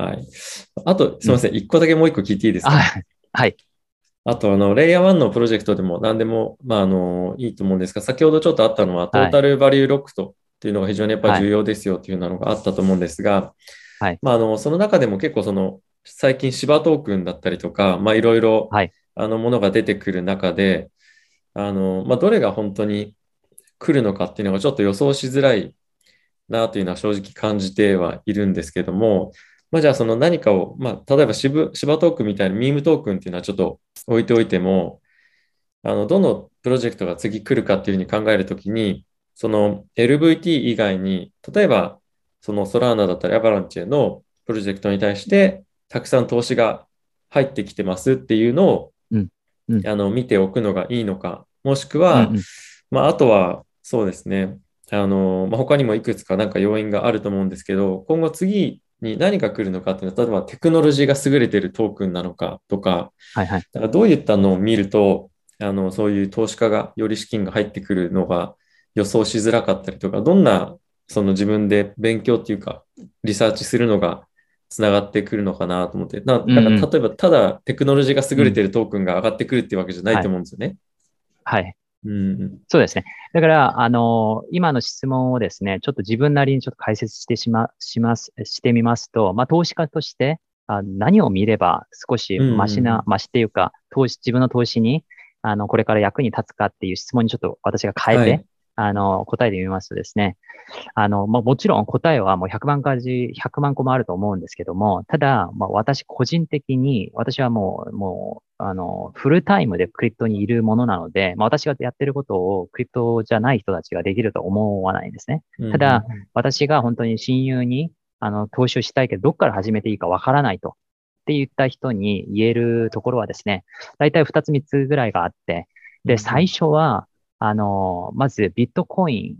はい。あと、すみません。一、うん、個だけもう一個聞いていいですか？はい。あと、あの、レイヤー1のプロジェクトでも何でも、まあ、あの、いいと思うんですが、先ほどちょっとあったのは、トータルバリューロックとっていうのが非常にやっぱり重要ですよっていうのがあったと思うんですが、はい。まあ、あの、その中でも結構その、最近芝トークンだったりとか、まあ、いろいろ、はい。あの、ものが出てくる中で、あの、まあ、どれが本当に来るのかっていうのがちょっと予想しづらいなというのは正直感じてはいるんですけども、まあ、じゃあその何かを、まあ、例えば芝トークンみたいなミームトークンっていうのはちょっと置いておいても、あの、どのプロジェクトが次来るかっていうふうに考えるときに、その LVT 以外に、例えばそのソラーナだったりアバランチェのプロジェクトに対してたくさん投資が入ってきてますっていうのを、うんうん、あの見ておくのがいいのか、もしくは、うんうん、まあ、あとはそうですね、あのまあ、他にもいくつかなんか要因があると思うんですけど、今後次に何が来るのかっていうのは、例えばテクノロジーが優れてるトークンなのかとか、はいはい、だからどういったのを見ると、あのそういう投資家がより資金が入ってくるのが予想しづらかったりとか、どんなその自分で勉強っていうか、リサーチするのがつながってくるのかなと思って、なだから例えばただテクノロジーが優れてるトークンが上がってくるっていうわけじゃないと思うんですよね。はい、はいうん、そうですね。だから、あの、今の質問をですね、ちょっと自分なりにちょっと解説してしま、します、してみますと、まあ、投資家として、あ何を見れば少しマシな、マシっていうか、投資、自分の投資に、あの、これから役に立つかっていう質問にちょっと私が変えて、はい、あの、答えてみますとですね、あの、まあ、もちろん答えはもう100万かじ、100万個もあると思うんですけども、ただ、まあ、私個人的に、私はもう、もう、あの、フルタイムでクリプトにいるものなので、まあ、私がやってることをクリプトじゃない人たちができると思わないんですね。ただ、私が本当に親友に、あの、投資をしたいけど、どっから始めていいかわからないと。って言った人に言えるところはですね、大体2つ3つぐらいがあって、で、最初は、あの、まずビットコイン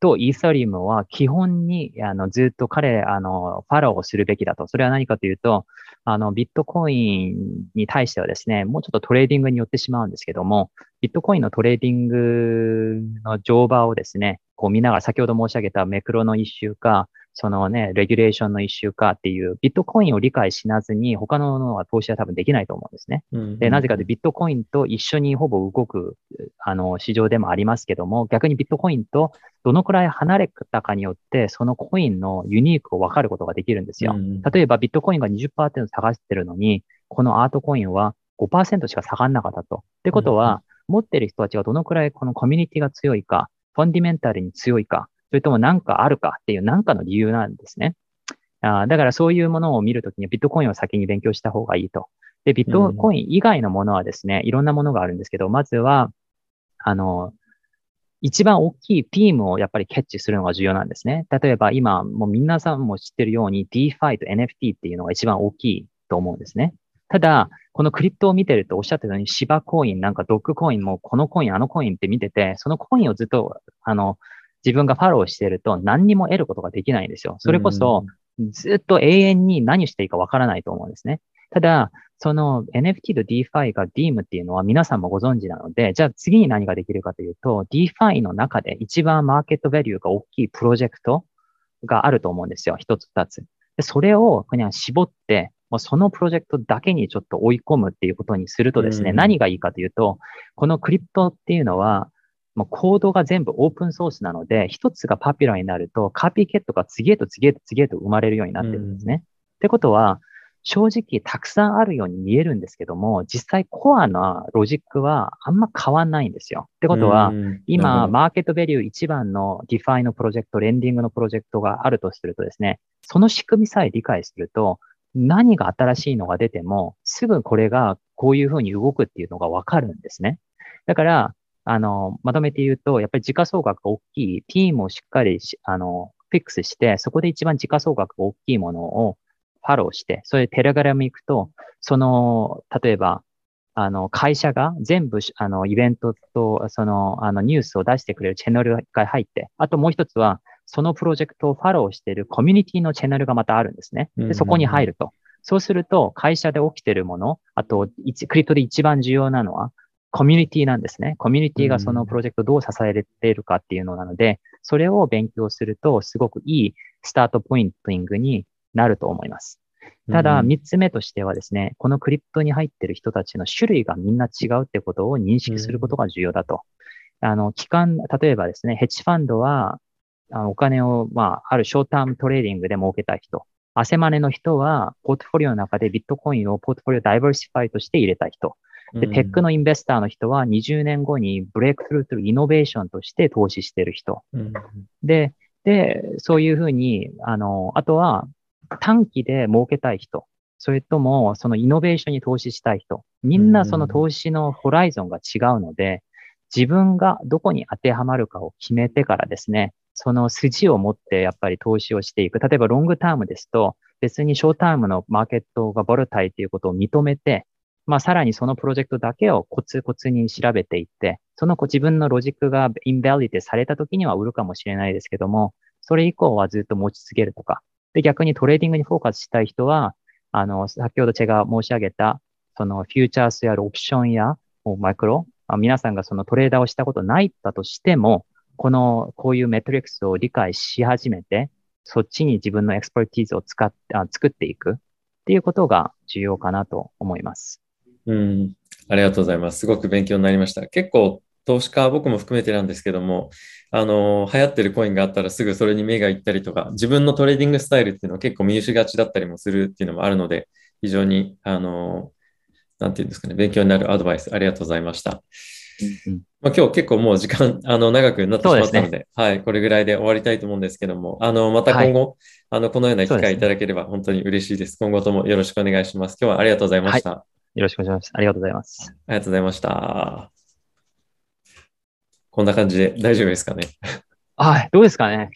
とイーサリウムは基本に、あの、ずっと彼、あの、 follow をするべきだと。それは何かというと、あの、ビットコインに対してはですね、もうちょっとトレーディングによってしまうんですけども、ビットコインのトレーディングの相場をですね、こう見ながら、先ほど申し上げた macro の issue か、そのね、 regulation の issue かっていう、ビットコインを理解しなずに、他のものは投資は多分できないと思うんですね。うんうん、で、なぜかとビットコインと一緒にほぼ動く、あの、市場でもありますけども、逆にビットコインとどのくらい離れたかによって、そのコインのユニークを分かることができるんですよ。うん、例えば、ビットコインが20%下がってるのに、このアートコインは5%しか下がんなかったと。ってことは、うん、持ってる人たちがどのくらいこのコミュニティが強いか、ファンディメンタルに強いか、それとも何かあるかっていう何かの理由なんですね。あだからそういうものを見るときにビットコインを先に勉強した方がいいと。で、ビットコイン以外のものはですね、いろんなものがあるんですけど、まずは、あの、一番大きいピームをやっぱりキャッチするのが重要なんですね。例えば今、もう皆さんも知ってるように DeFi と NFT っていうのが一番大きいと思うんですね。ただ、このクリプトを見てるとおっしゃってたように、芝コイン、なんかドッグコインもこのコイン、あのコインって見てて、そのコインをずっと、あの、自分がファローしてると何にも得ることができないんですよ。それこそ、ずっと永遠に何していいかわからないと思うんですね。ただ、その NFT と DeFi が DEEM っていうのは皆さんもご存知なので、じゃあ次に何ができるかというと、DeFi の中で一番マーケットバリューが大きいプロジェクトがあると思うんですよ。一つ二つ。で、それを絞って、もうそのプロジェクトだけにちょっと追い込むっていうことにするとですね、何がいいかというと、このクリプトっていうのは、もうコードが全部オープンソースなので、一つが popular になると、 copycat が次へと次へと次へと生まれるようになってるんですね。うん、ってことは、正直たくさんあるように見えるんですけども、実際コアなロジックはあんま変わんないんですよ。ってことは、今、 market value 一番の DeFi のプロジェクト、 lending のプロジェクトがあるとするとですね、その仕組みさえ理解すると、何が新しいのが出ても、すぐこれがこういうふうに動くっていうのがわかるんですね。だから、あの、まとめて言うと、やっぱり時価総額が大きい、ティームをしっかりあの、フィックスして、そこで一番時価総額が大きいものをファローして、それでテレグラム行くと、その、例えば、あの、会社が全部、あの、イベントと、その、あの、ニュースを出してくれるチャンネルが入って、あともう一つは、そのプロジェクトをファローしているコミュニティのチャンネルがまたあるんですね。で、そこに入ると。そうすると、会社で起きているもの、あと、クリプトで一番重要なのは、コミュニティなんですね。コミュニティがそのプロジェクトをどう支えているかっていうのなので、それを勉強すると、すごくいいスタートポイントィングになると思います。ただ、3つ目としてはですね、このクリップに入っている人たちの種類がみんな違うってことを認識することが重要だと。あの、期間、例えばですね、ヘッジファンドは、あのお金を、まあ、あるショータームトレーディングで儲けたい人。汗マネの人は、ポートフォリオの中でビットコインをポートフォリオダイバーシファイとして入れた人。で、テックのインベスターの人は20年後にブレイクスルーというイノベーションとして投資してる人。で、で、そういうふうに、あの、あとは短期で儲けたい人。それとも、そのイノベーションに投資したい人。みんなその投資のホライゾンが違うので、自分がどこに当てはまるかを決めてからですね、その筋を持ってやっぱり投資をしていく。例えば long term ですと、別に short term の market が volatile ということを認めて、まあさらにそのプロジェクトだけをコツコツに調べていって、その自分のロジックが invalidate された時には売るかもしれないですけども、それ以降はずっと持ち続けるとか。で、逆にトレーディングにフォーカスしたい人は、あの、先ほどチェが申し上げた、そのフューチャースやオプションやマイクロ、皆さんがそのトレーダーをしたことないだとしても、この、こういう metrics を理解し始めて、そっちに自分の expertise を使って、あ作っていくっていうことが重要かなと思います。うん。ありがとうございます。すごく勉強になりました。結構、投資家、僕も含めてなんですけども、あの、流行ってるコインがあったらすぐそれに目がいったりとか、自分のトレーディングスタイルっていうのは結構見失がちだったりもするっていうのもあるので、非常に、あの、なんていうんですかね、勉強になるアドバイスありがとうございました。うんうんまあ、今日結構もう時間、あの、長くなってしまったので、でね、はい、これぐらいで終わりたいと思うんですけども、あの、また今後、はい、あの、このような機会いただければ本当に嬉しいです。今後ともよろしくお願いします。今日はありがとうございました。はい、よろしくお願いします。ありがとうございます。ありがとうございました。こんな感じで大丈夫ですかね？はい、どうですかね？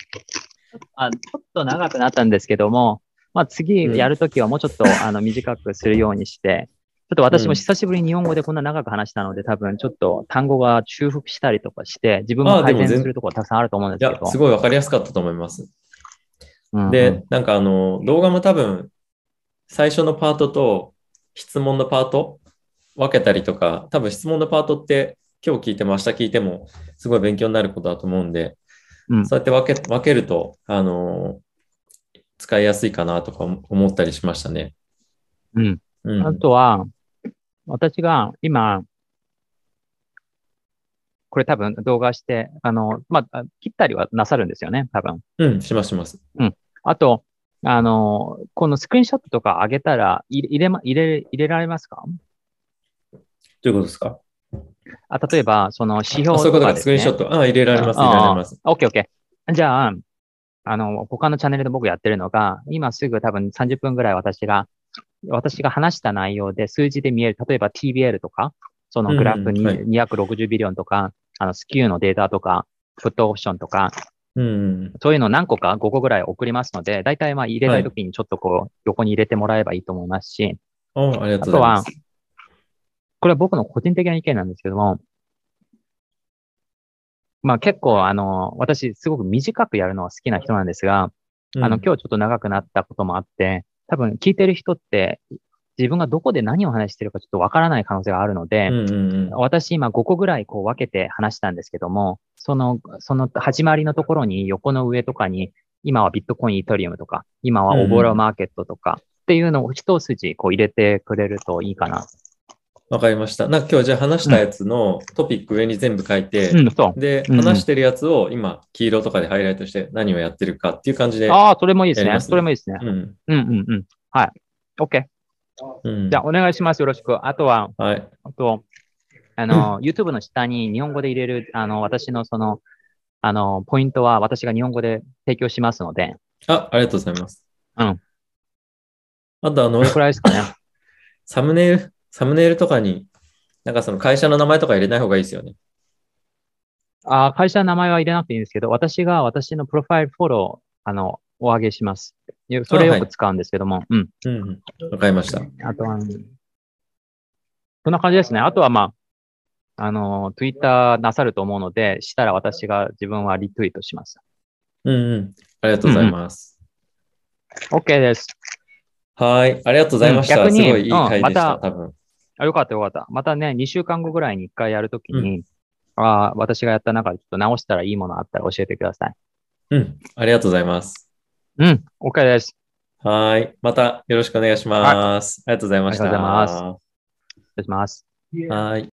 あちょっと長くなったんですけども、まあ、次やるときはもうちょっと、うん、あの短くするようにして、ちょっと私も久しぶりに日本語でこんな長く話したので、うん、多分ちょっと単語が修復したりとかして、自分も改善するところたくさんあると思うんですけど。いや、すごいわかりやすかったと思います。うんうん、で、なんかあの、動画も多分、最初のパートと質問のパート？分けたりとか、多分質問のパートって今日聞いても明日聞いてもすごい勉強になることだと思うんで、うん、そうやって分け分けると、あの、使いやすいかなとか思ったりしましたね。うん。うん、あとは、私が今、これ多分動画して、あの、まあ、切ったりはなさるんですよね、多分。うん、します、します。うん。あと、あの、このスクリーンショットとか上げたら入れ、入れ、入れ、入れられますか？どういうことですか？あ例えば、その指標とか、ね、そういうことか、スクリーンショット。あ、入れられます、入れられます。オッケーオッケー。じゃあ、あの、他のチャンネルで僕やってるのが、今すぐ多分30分ぐらい私が私が話した内容で数字で見える、例えば TBL とか、そのグラフに260ビリオンとか、あのスキューのデータとか、フットオプションとか、うん、そういうの何個か5個ぐらい送りますので、大体まあ入れたいときにちょっとこう、横に入れてもらえばいいと思いますし、あ。あとは、これは僕の個人的な意見なんですけども、まあ結構あの、私すごく短くやるのは好きな人なんですが、あの、今日ちょっと長くなったこともあって、多分聞いてる人って自分がどこで何を話してるかちょっとわからない可能性があるので、うんうんうん、私今5個ぐらいこう分けて話したんですけども、その、その始まりのところに横の上とかに、今はビットコイン、イトリウムとか、今はオボロマーケットとかっていうのを一筋こう入れてくれるといいかなわかりました。なんか今日じゃあ話したやつのトピック上に全部書いて、うん、で、話してるやつを今、黄色とかでハイライトして何をやってるかっていう感じで、ああ、それもいいですね。それもいいですね。うん。うんうんうん。はい。OK。うん、じゃあ、お願いします。よろしく。あとは、はい。あと、あの、YouTube の下に日本語で入れる、あの、私のその、あの、ポイントは私が日本語で提供しますので。あ、ありがとうございます。うん。あと、あの、これくらいですかね。サムネイル、サムネイルとかに、なんかその会社の名前とか入れない方がいいですよね。あ会社の名前は入れなくていいんですけど、私が私のプロファイルフォロー、あの、お上げします。それよく使うんですけども。はい、うん。うん。わかりました。あとは、そんな感じですね。あとはまあ、あの、ツイッターなさると思うので、したら私が自分はリツイートします。うんうん。ありがとうございます。うん、OK です。はい。ありがとうございました。うん、逆にすごいいい回でした、うん、また多分。あ、よかったよかった。またね、2週間後ぐらいに1回やるときに、うん、あ私がやった中でちょっと直したらいいものあったら教えてください。うん。ありがとうございます。うん。OK です。はい。またよろしくお願いします。ありがとうございました。ありがとうございます。失礼します。はい。